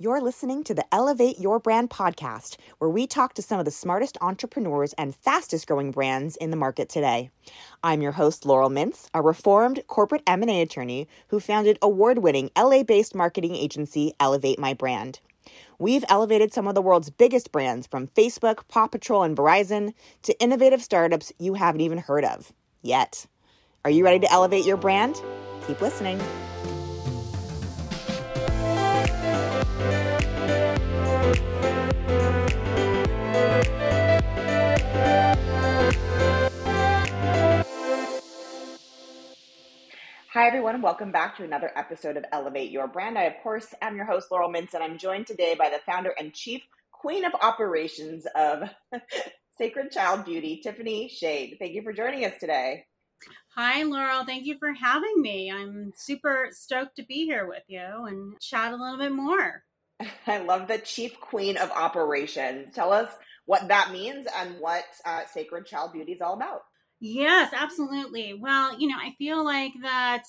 You're listening to the Elevate Your Brand podcast, where we talk to some of the smartest entrepreneurs and fastest growing brands in the market today. I'm your host, Laurel Mintz, a reformed corporate M&A attorney who founded award-winning LA-based marketing agency Elevate My Brand. We've elevated some of the world's biggest brands from Facebook, Paw Patrol, and Verizon to innovative startups you haven't even heard of yet. Are you ready to elevate your brand? Keep listening. Hi, everyone, and welcome back to another episode of Elevate Your Brand. I, of course, am your host, Laurel Mintz, and I'm joined today by the founder and chief queen of operations of Sacred Child Beauty, Tiffany Schade. Thank you for joining us today. Hi, Laurel. Thank you for having me. I'm super stoked to be here with you and chat a little bit more. I love the chief queen of operations. Tell us what that means and what uh, Sacred Child Beauty is all about. Yes, absolutely. Well, you know, I feel like that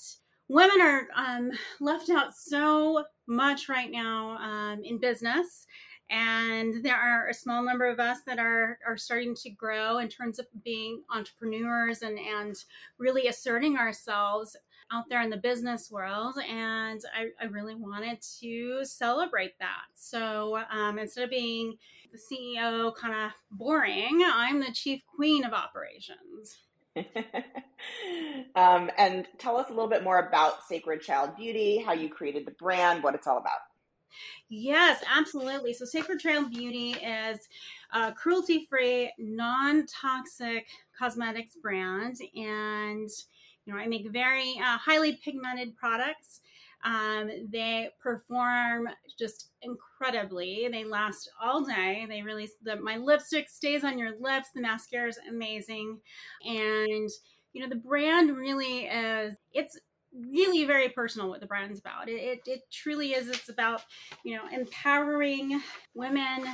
women are um, left out so much right now um, in business. And there are a small number of us that are, are starting to grow in terms of being entrepreneurs and, and really asserting ourselves out there in the business world. And I, I really wanted to celebrate that. So um, instead of being the CEO kind of boring, I'm the chief queen of operations. um, and tell us a little bit more about Sacred Child Beauty, how you created the brand, what it's all about. Yes, absolutely. So, Sacred Child Beauty is a cruelty free, non toxic cosmetics brand. And, you know, I make very uh, highly pigmented products um, they perform just incredibly. They last all day. They really the my lipstick stays on your lips. The mascara is amazing, and you know the brand really is. It's really very personal what the brand's about. It, it, it truly is. It's about you know empowering women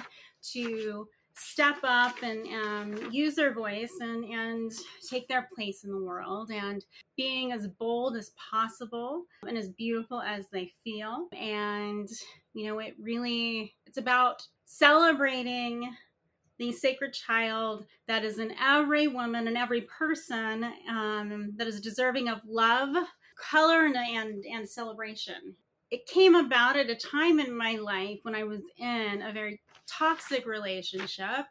to step up and um, use their voice and, and take their place in the world and being as bold as possible and as beautiful as they feel. And you know it really it's about celebrating the sacred child that is in every woman and every person um, that is deserving of love color and, and, and celebration it came about at a time in my life when I was in a very toxic relationship.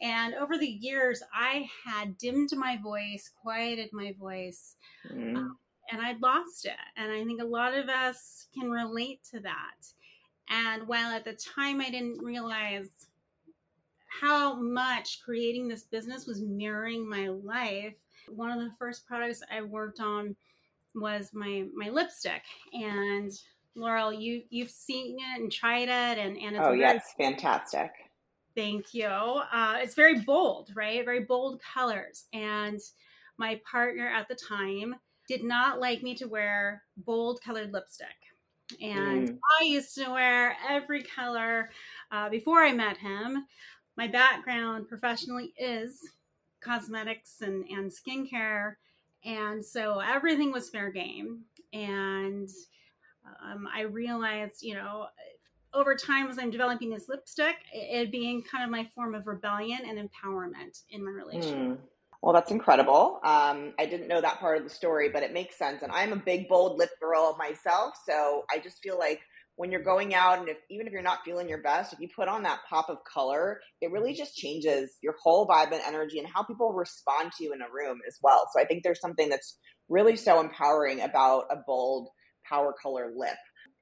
And over the years, I had dimmed my voice, quieted my voice, mm. um, and I'd lost it. And I think a lot of us can relate to that. And while at the time I didn't realize how much creating this business was mirroring my life, one of the first products I worked on was my my lipstick and Laurel, you you've seen it and tried it, and and it's oh very, yes, fantastic. Thank you. Uh, it's very bold, right? Very bold colors, and my partner at the time did not like me to wear bold colored lipstick. And mm. I used to wear every color uh, before I met him. My background professionally is cosmetics and, and skincare. And so everything was fair game. And um, I realized, you know, over time as I'm developing this lipstick, it, being kind of my form of rebellion and empowerment in my relationship. Mm. Well, that's incredible. Um, I didn't know that part of the story, but it makes sense. And I'm a big, bold lip girl myself. So I just feel like when you're going out and if even if you're not feeling your best, if you put on that pop of color, it really just changes your whole vibe and energy and how people respond to you in a room as well. So I think there's something that's really so empowering about a bold power color lip.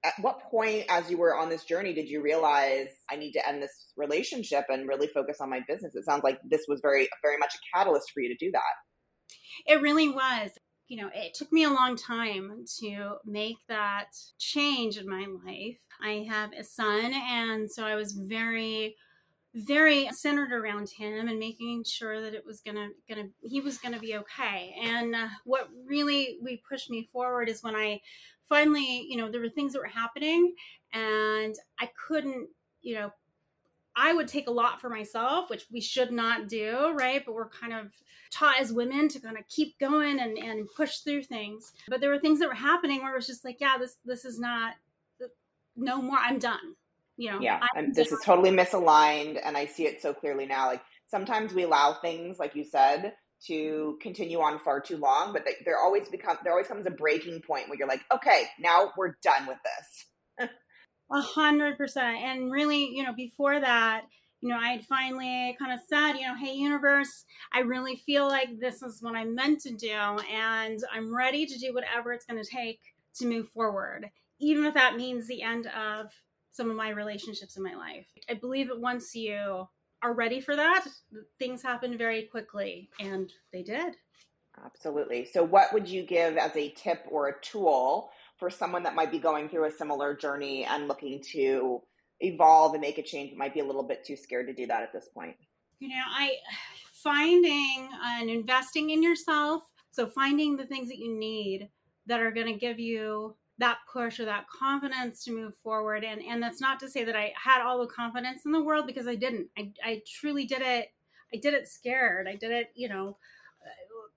At what point, as you were on this journey, did you realize I need to end this relationship and really focus on my business? It sounds like this was very, very much a catalyst for you to do that. It really was. You know, it took me a long time to make that change in my life. I have a son, and so I was very very centered around him and making sure that it was gonna gonna he was gonna be okay and uh, what really we pushed me forward is when i finally, you know, there were things that were happening and I couldn't, you know, I would take a lot for myself, which we should not do, right? But we're kind of taught as women to kind of keep going and, and push through things. But there were things that were happening where it was just like, yeah, this this is not no more. I'm done. you know, yeah, and this is totally misaligned, and I see it so clearly now. Like sometimes we allow things, like you said, to continue on far too long, but there always become there always comes a breaking point where you're like, okay, now we're done with this. A hundred percent, and really, you know, before that, you know, I had finally kind of said, you know, hey, universe, I really feel like this is what I'm meant to do, and I'm ready to do whatever it's going to take to move forward, even if that means the end of some of my relationships in my life. I believe that once you are ready for that, things happen very quickly, and they did. Absolutely. So, what would you give as a tip or a tool for someone that might be going through a similar journey and looking to evolve and make a change might be a little bit too scared to do that at this point? You know, I finding and investing in yourself. So finding the things that you need that are going to give you that push or that confidence to move forward. And and that's not to say that I had all the confidence in the world because I didn't. I, I truly did it. I did it scared. I did it, you know,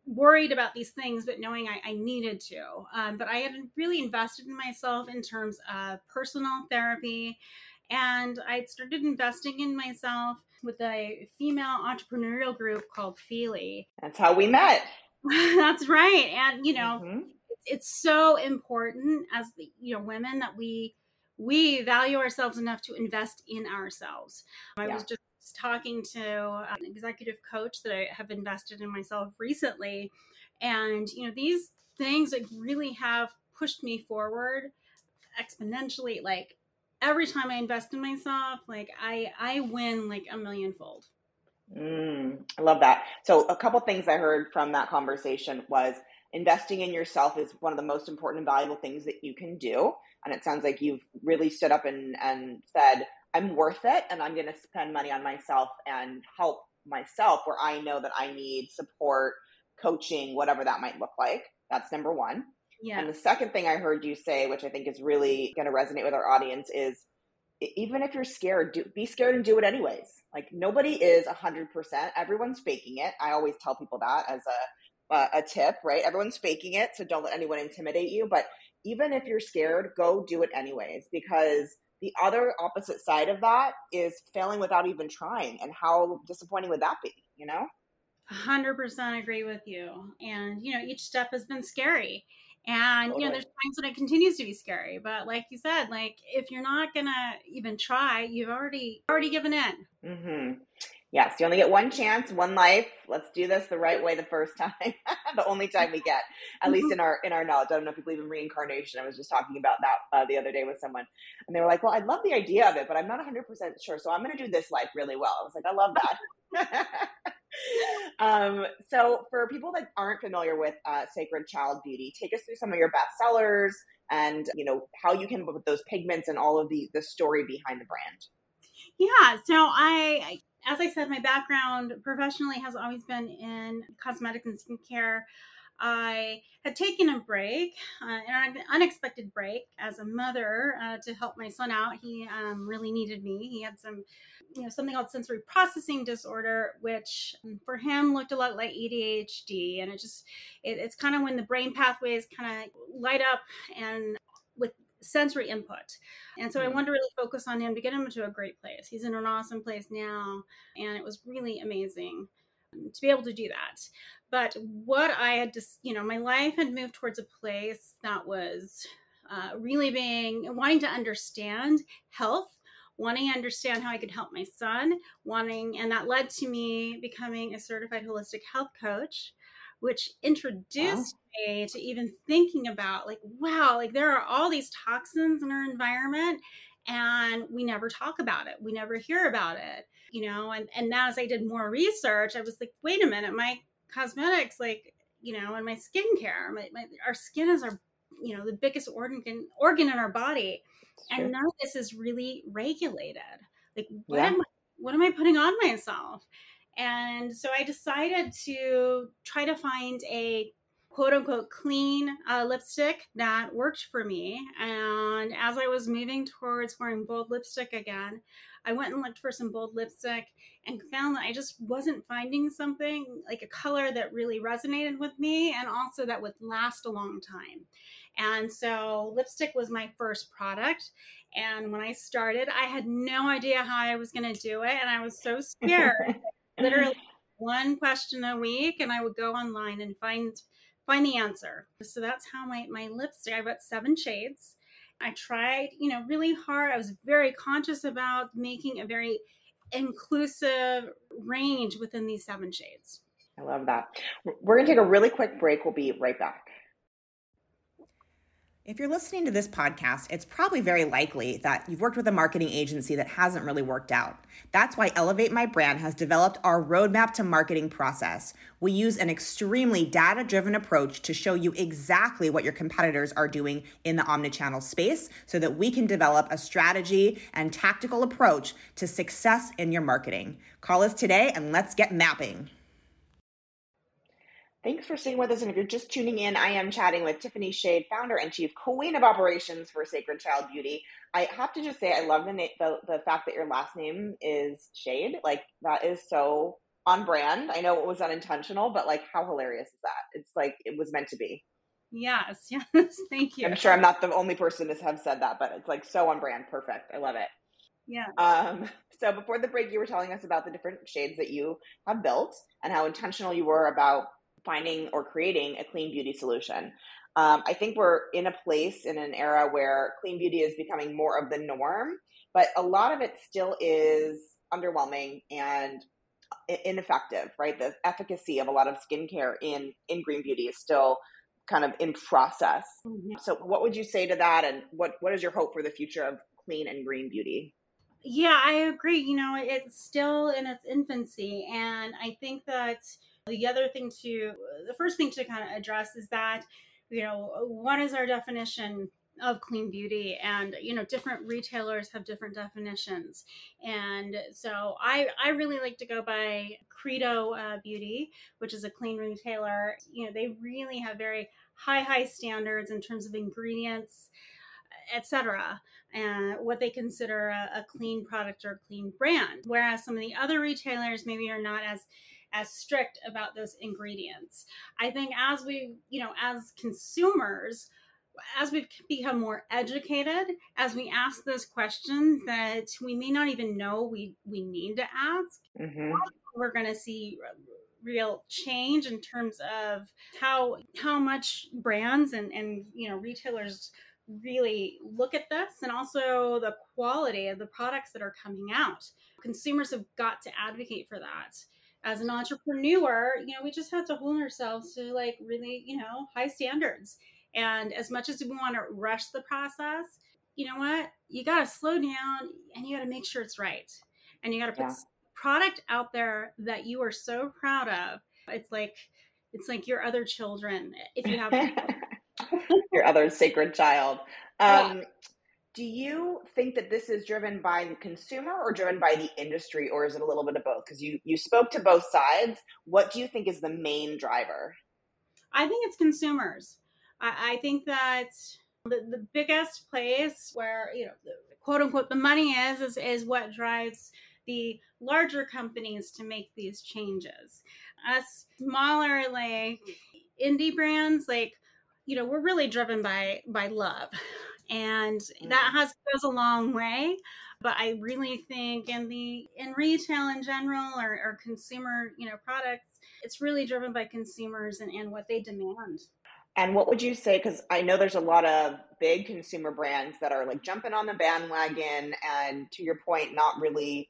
worried about these things, but knowing I, I needed to. Um, but I had really invested in myself in terms of personal therapy and I started investing in myself with a female entrepreneurial group called Feely. That's how we met. That's right. And, you know, mm-hmm. It's so important as, the, you know, women that we, we value ourselves enough to invest in ourselves. I yeah. was just talking to an executive coach that I have invested in myself recently. And, you know, these things like really have pushed me forward exponentially. Like every time I invest in myself, like I I win like a millionfold. Mm, I love that. So a couple things I heard from that conversation was investing in yourself is one of the most important and valuable things that you can do. And it sounds like you've really stood up and, and said, I'm worth it and I'm going to spend money on myself and help myself where I know that I need support, coaching, whatever that might look like. That's number one. Yeah. And the second thing I heard you say, which I think is really going to resonate with our audience, is even if you're scared, do, be scared and do it anyways. Like nobody is 100%. Everyone's faking it. I always tell people that as a, a, a tip, right? Everyone's faking it. So don't let anyone intimidate you. But even if you're scared, go do it anyways because the other opposite side of that is failing without even trying. And how disappointing would that be, you know? 100% agree with you. And, you know, each step has been scary. And totally. you know, there's times when it continues to be scary, but like you said, like if you're not gonna even try, you've already already given in. Mm-hmm. Yes, you only get one chance, one life. Let's do this the right way the first time. the only time we get, at least mm-hmm. in our in our knowledge. I don't know if you believe in reincarnation. I was just talking about that uh, the other day with someone, and they were like, "Well, I love the idea of it, but I'm not 100 percent sure. So I'm going to do this life really well." I was like, "I love that." um, so, for people that aren't familiar with uh, Sacred Child Beauty, take us through some of your best sellers and you know how you came up with those pigments and all of the the story behind the brand. Yeah, so I, as I said, my background professionally has always been in cosmetics and skincare. I had taken a break, uh, an unexpected break as a mother uh, to help my son out. He um, really needed me. He had some you know something called sensory processing disorder which um, for him looked a lot like adhd and it just it, it's kind of when the brain pathways kind of light up and sensory input. And so i mm-hmm. wanted to really focus on him to get him to a great place. He's in an awesome place now and it was really amazing to be able to do that. But what i had just you know my life had moved towards a place that was uh, really being wanting to understand health wanting to understand how I could help my son, wanting, and that led to me becoming a certified holistic health coach, which introduced wow. me to even thinking about like, wow, like there are all these toxins in our environment and we never talk about it. We never hear about it, you know, and, and now as I did more research, I was like, wait a minute, my cosmetics, like, you know, and my skincare, my, my, our skin is our, you know, the biggest organ organ in our body and none of this is really regulated like what yeah. am I, what am i putting on myself and so i decided to try to find a quote unquote clean uh, lipstick that worked for me and as i was moving towards wearing bold lipstick again i went and looked for some bold lipstick and found that i just wasn't finding something like a color that really resonated with me and also that would last a long time and so lipstick was my first product. And when I started, I had no idea how I was going to do it. And I was so scared. Literally one question a week, and I would go online and find find the answer. So that's how my, my lipstick, I got seven shades. I tried, you know, really hard. I was very conscious about making a very inclusive range within these seven shades. I love that. We're going to take a really quick break. We'll be right back. If you're listening to this podcast, it's probably very likely that you've worked with a marketing agency that hasn't really worked out. That's why Elevate My Brand has developed our roadmap to marketing process. We use an extremely data driven approach to show you exactly what your competitors are doing in the omnichannel space so that we can develop a strategy and tactical approach to success in your marketing. Call us today and let's get mapping. Thanks for staying with us. And if you're just tuning in, I am chatting with Tiffany Schade, founder and chief queen of operations for Sacred Child Beauty. I have to just say, I love the, na- the the fact that your last name is Schade. Like that is so on brand. I know it was unintentional, but like how hilarious is that? It's like it was meant to be. Yes, yes. Thank you. I'm sure I'm not the only person to have said that, but it's like so on brand. Perfect. I love it. Yeah. Um, so before the break, you were telling us about the different shades that you have built and how intentional you were about finding or creating a clean beauty solution. Um, I think we're in a place in an era where clean beauty is becoming more of the norm, but a lot of it still is underwhelming and ineffective, right? The efficacy of a lot of skincare in in green beauty is still kind of in process. Mm-hmm. So what would you say to that and what what is your hope for the future of clean and green beauty? Yeah, I agree. You know, it's still in its infancy and I think that the other thing to, the first thing to kind of address is that, you know, what is our definition of clean beauty and you know different retailers have different definitions. And so i i really like to go by credo uh, beauty which is a clean retailer. You know they really have very high high standards in terms of ingredients etc and what they consider a, a clean product or clean brand. Whereas some of the other retailers maybe are not as as strict about those ingredients. I think as we, you know, as consumers, as we become more educated, as we ask those questions that we may not even know we we need to ask, mm-hmm. we're going to see real change in terms of how how much brands and and you know retailers really look at this and also the quality of the products that are coming out consumers have got to advocate for that as an entrepreneur, you know, we just have to hold ourselves to like really, you know, high standards. And as much as we want to rush the process, you know what? You got to slow down and you got to make sure it's right. And you got to put yeah. product out there that you are so proud of. It's like it's like your other children if you have your other sacred child. Um, yeah do you think that this is driven by the consumer or driven by the industry or is it a little bit of both? Because you you spoke to both sides. What do you think is the main driver? I think it's consumers. I, I think that the, the biggest place where you know the, quote unquote the money is, is is what drives the larger companies to make these changes. Us smaller like indie brands like you know we're really driven by by love and mm. that has goes a long way but i really think in the in retail in general or, or consumer you know products it's really driven by consumers and, and what they demand and what would you say because i know there's a lot of big consumer brands that are like jumping on the bandwagon and to your point not really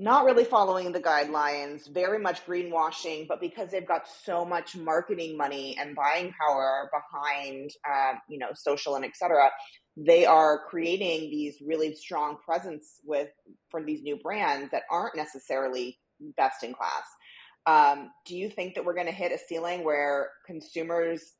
not really following the guidelines, very much greenwashing, but because they've got so much marketing money and buying power behind, uh, you know, social and etc., they are creating these really strong presence with for these new brands that aren't necessarily best in class. Um, do you think that we're going to hit a ceiling where consumers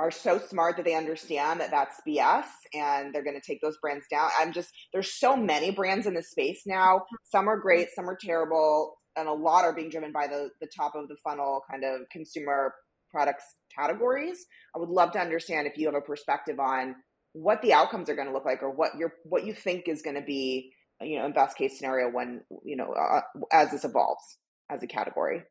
are so smart that they understand that that's BS and they're going to take those brands down. I'm just, there's so many brands in the space now. Some are great, some are terrible, and a lot are being driven by the, the top of the funnel kind of consumer products categories. I would love to understand if you have a perspective on what the outcomes are going to look like or what your what you think is going to be you know in best case scenario when you know uh, as this evolves as a category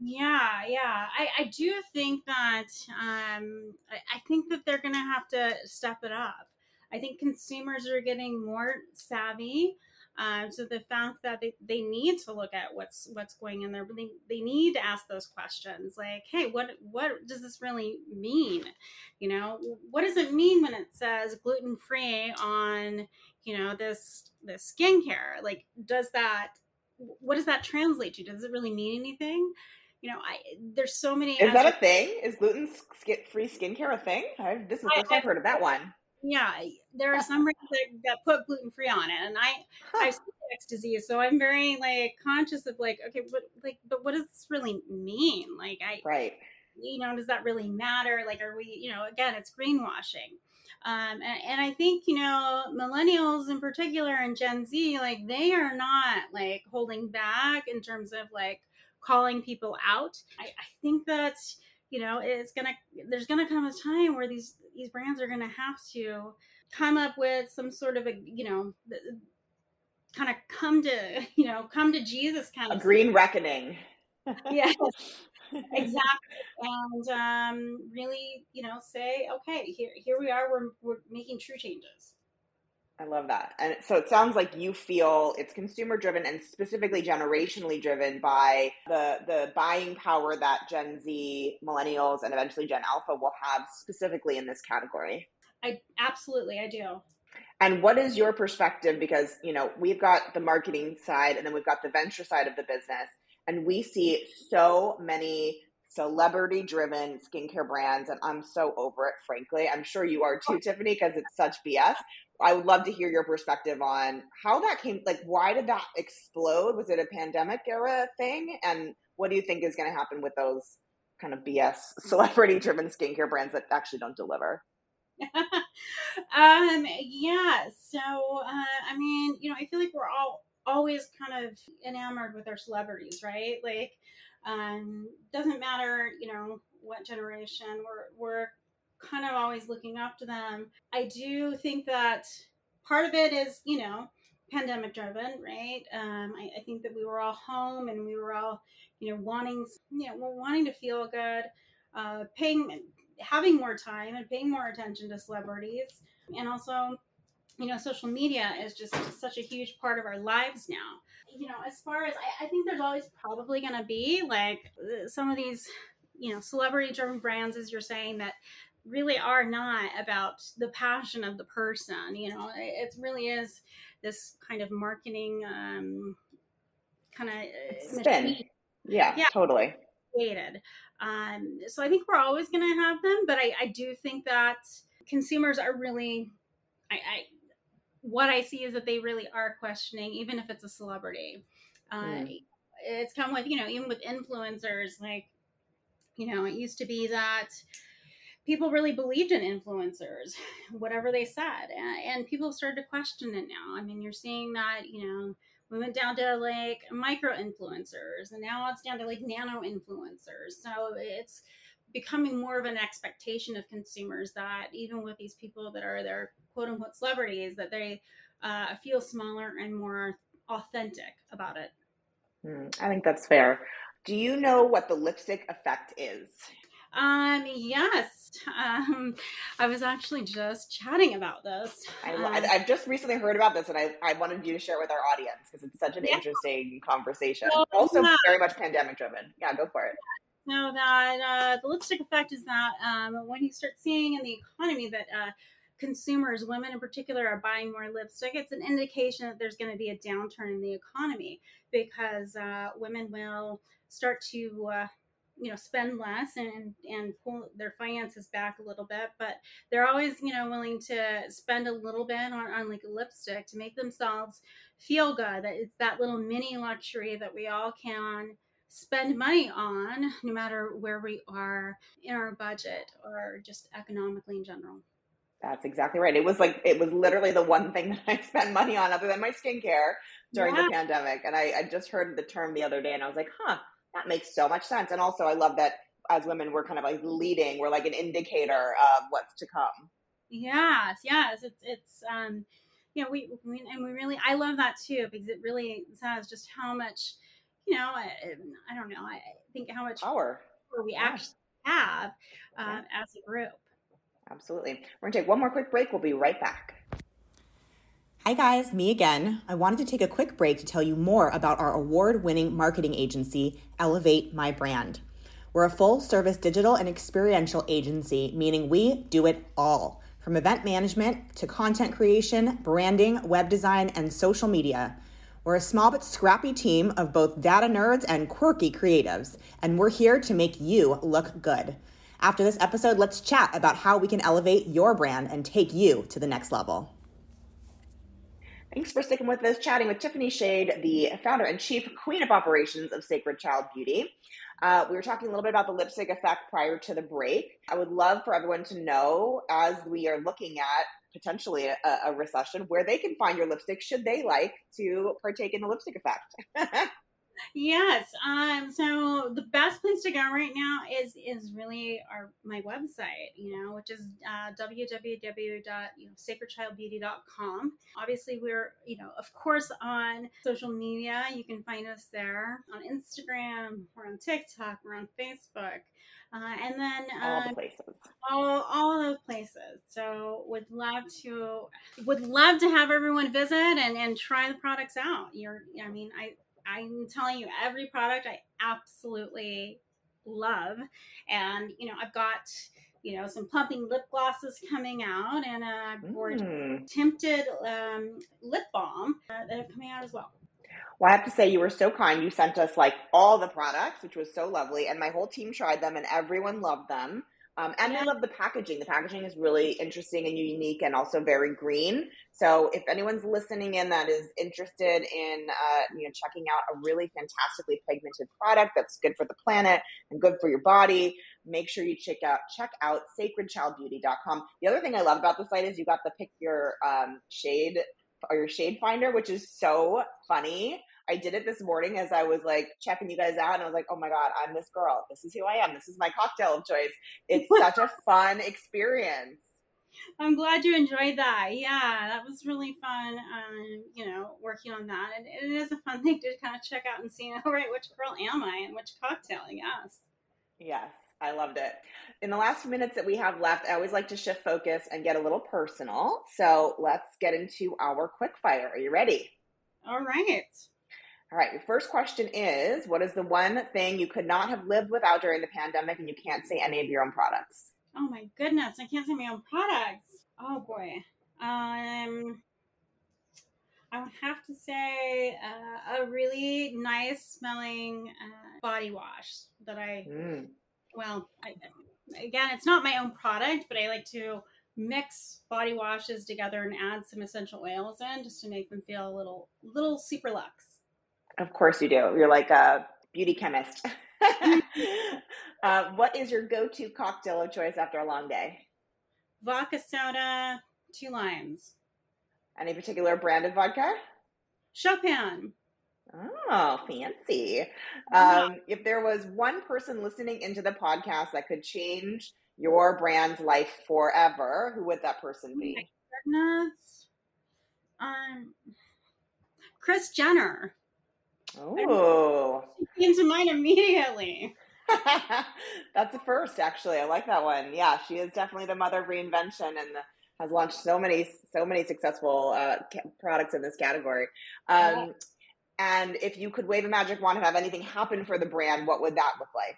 yeah, yeah. I, I do think that um, I, I think that they're going to have to step it up. I think consumers are getting more savvy. Um, so the fact that they, they need to look at what's what's going in there, they, they need to ask those questions like, hey, what what does this really mean? You know, what does it mean when it says gluten free on you know this this skincare? Like, does that what does that translate to? Does it really mean anything? You know, I there's so many. Is that a thing? Is gluten free skincare a thing? I, this is the first I, I've heard of that one. Yeah, there are some brands that, that put gluten free on it, and I huh. I've celiac disease, so I'm very like conscious of like, okay, but like, but what does this really mean? Like, I right, you know, does that really matter? Like, are we, you know, again, it's greenwashing. Um, and, and I think you know millennials in particular and Gen Z, like they are not like holding back in terms of like calling people out. I, I think that you know it's gonna there's gonna come a time where these these brands are gonna have to come up with some sort of a you know kind of come to you know come to jesus kind a of green reckoning. Yes exactly. And um really you know say okay here here we are we're, we're making true changes I love that. And so it sounds like you feel it's consumer driven and specifically generationally driven by the the buying power that Gen Z, millennials, and eventually Gen Alpha will have specifically in this category. I absolutely I do. And what is your perspective? Because you know we've got the marketing side and then we've got the venture side of the business, and we see so many celebrity driven skincare brands and I'm so over it frankly. I'm sure you are too oh. Tiffany because it's such BS. I would love to hear your perspective on how that came like why did that explode? Was it a pandemic era thing? And what do you think is going to happen with those kind of BS celebrity driven skincare brands that actually don't deliver? um yeah, so uh I mean, you know, I feel like we're all always kind of enamored with our celebrities, right? Like um, doesn't matter, you know, what generation. We're we're kind of always looking up to them. I do think that part of it is, you know, pandemic driven, right? Um, I, I, think that we were all home and we were all, you know, wanting, you know, wanting to feel good, uh, paying, having more time and paying more attention to celebrities, and also, you know, social media is just such a huge part of our lives now you know, as far as I, I think there's always probably going to be like uh, some of these, you know, celebrity driven brands, as you're saying, that really are not about the passion of the person. You know, it, it really is this kind of marketing um, kind of spin. Yeah, yeah, totally. Created. Um, so I think we're always going to have them, but I, I do think that consumers are really, I, I what I see is that they really are questioning, even if it's a celebrity. Uh, mm. It's of like, you know, even with influencers, like, you know, it used to be that people really believed in influencers, whatever they said. And, people started to question it now. I mean, you're seeing that, you know, we went down to like micro influencers and now it's down to like nano influencers. So it's, becoming more of an expectation of consumers that even with these people that are their quote unquote celebrities, that they uh, feel smaller and more authentic about it. Mm, I think that's fair. Do you know what the lipstick effect is? Um, yes. Um, I was actually just chatting about this. I, um, I've just recently heard about this and I, I wanted you to share with our audience because it's such an yeah. interesting conversation. Well, also, yeah. very much pandemic driven. Yeah, go for it No, that uh, the lipstick effect is that um, when you start seeing in the economy that uh, consumers, women in particular, are buying more lipstick, it's an indication that there's going to be a downturn in the economy because uh, women will start to uh, you know spend less and and pull their finances back a little bit but they're always you know willing to spend a little bit on, on like a lipstick to make themselves feel good that it's that little mini luxury that we all can spend money on, no matter where we are in our budget or just economically in general. That's exactly right. It was like it was literally the one thing that I spent money on other than my skincare during yeah. the pandemic. And I, I just heard the term the other day and I was like, huh, that makes so much sense. And also I love that as women we're kind of like leading, we're like an indicator of what's to come. Yes, yes. It's it's um you know, we, we and we really I love that too because it really says just how much you know, I, I don't know. I think how much power we yeah. actually have uh, yeah. as a group. Absolutely. We're going to take one more quick break. We'll be right back. Hi, guys, me again. I wanted to take a quick break to tell you more about our award winning marketing agency, Elevate My Brand. We're a full service digital and experiential agency, meaning we do it all from event management to content creation, branding, web design, and social media. We're a small but scrappy team of both data nerds and quirky creatives, and we're here to make you look good. After this episode, let's chat about how we can elevate your brand and take you to the next level. Thanks for sticking with us, chatting with Tiffany Schade, the founder and chief queen of operations of Sacred Child Beauty. Uh, we were talking a little bit about the lipstick effect prior to the break. I would love for everyone to know, as we are looking at potentially a, a recession, where they can find your lipstick should they like to partake in the lipstick effect. Yes. Um. So the best place to go right now is is really our my website. You know, which is uh, www.sacredchildbeauty.com. Obviously, we're you know of course on social media. You can find us there on Instagram. We're on TikTok. We're on Facebook. Uh, and then all the um, places, all all those places. So would love to would love to have everyone visit and and try the products out. You're, I mean, I I'm telling you, every product I absolutely love. And, you know, I've got, you know, some plumping lip glosses coming out and a gorgeous mm. tinted um, lip balm uh, that are coming out as well. Well, I have to say, you were so kind. You sent us like all the products, which was so lovely. And my whole team tried them and everyone loved them. Um, and. I love the packaging. The packaging is really interesting and unique and also very green. So if anyone's listening in that is interested in uh, you know checking out a really fantastically pigmented product that's good for the planet and good for your body, make sure you check out check out sacredchildbeauty.com. The other thing I love about the site is you got the pick your um, shade or your shade finder, which is so funny. I did it this morning as I was like checking you guys out, and I was like, oh my God, I'm this girl. This is who I am. This is my cocktail of choice. It's such a fun experience. I'm glad you enjoyed that. Yeah, that was really fun. Um, you know, working on that, and it is a fun thing to kind of check out and see, all right, which girl am I and which cocktail? Yes. Yes, I loved it. In the last few minutes that we have left, I always like to shift focus and get a little personal. So let's get into our quick fire. Are you ready? All right. All right, your first question is What is the one thing you could not have lived without during the pandemic and you can't say any of your own products? Oh my goodness, I can't say my own products. Oh boy. Um, I would have to say uh, a really nice smelling uh, body wash that I, mm. well, I, again, it's not my own product, but I like to mix body washes together and add some essential oils in just to make them feel a little, little super luxe. Of course you do. You're like a beauty chemist. uh, what is your go-to cocktail of choice after a long day? Vodka soda, two limes. Any particular brand of vodka? Chopin. Oh, fancy. Um, if there was one person listening into the podcast that could change your brand's life forever, who would that person be? goodness. Um, Kris Jenner. Oh, came to mind immediately. That's a first, actually. I like that one. Yeah, she is definitely the mother of reinvention and the, has launched so many, so many successful uh, ca- products in this category. Um, yeah. And if you could wave a magic wand and have anything happen for the brand, what would that look like?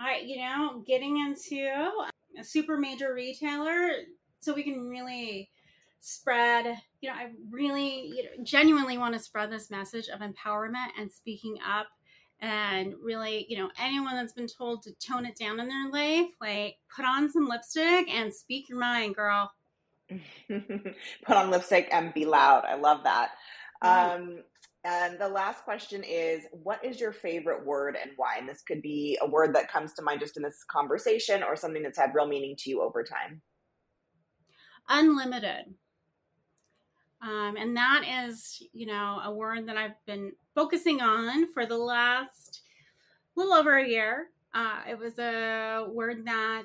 I, you know, getting into a super major retailer so we can really spread you know i really you know, genuinely want to spread this message of empowerment and speaking up and really you know anyone that's been told to tone it down in their life like put on some lipstick and speak your mind girl. Put on lipstick and be loud. I love that. Um, and the last question is what is your favorite word and why? And this could be a word that comes to mind just in this conversation or something that's had real meaning to you over time. Unlimited um, and that is, you know, a word that I've been focusing on for the last little over a year. Uh, it was a word that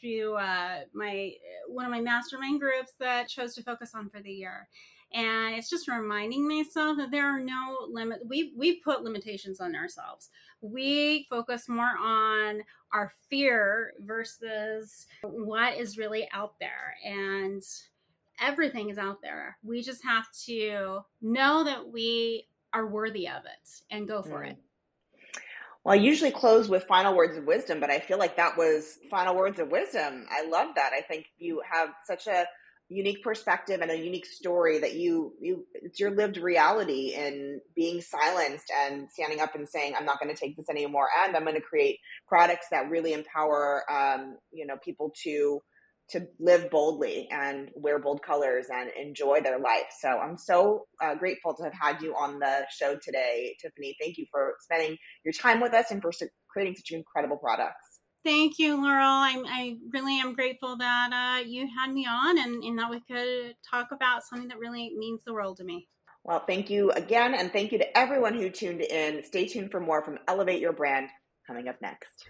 through uh, my one of my mastermind groups that chose to focus on for the year. and it's just reminding myself that there are no limit we we put limitations on ourselves we focus more on our fear versus what is really out there and everything is out there we just have to know that we are worthy of it and go for mm. it well, I usually close with final words of wisdom, but I feel like that was final words of wisdom. I love that. I think you have such a unique perspective and a unique story that you you it's your lived reality in being silenced and standing up and saying i'm not going to take this anymore and i'm going to create products that really empower um, you know people to to live boldly and wear bold colors and enjoy their life so i'm so uh, grateful to have had you on the show today tiffany thank you for spending your time with us and for creating such incredible products Thank you, Laurel. I'm, I really am grateful that uh, you had me on and, and that we could talk about something that really means the world to me. Well, thank you again, and thank you to everyone who tuned in. Stay tuned for more from Elevate Your Brand coming up next.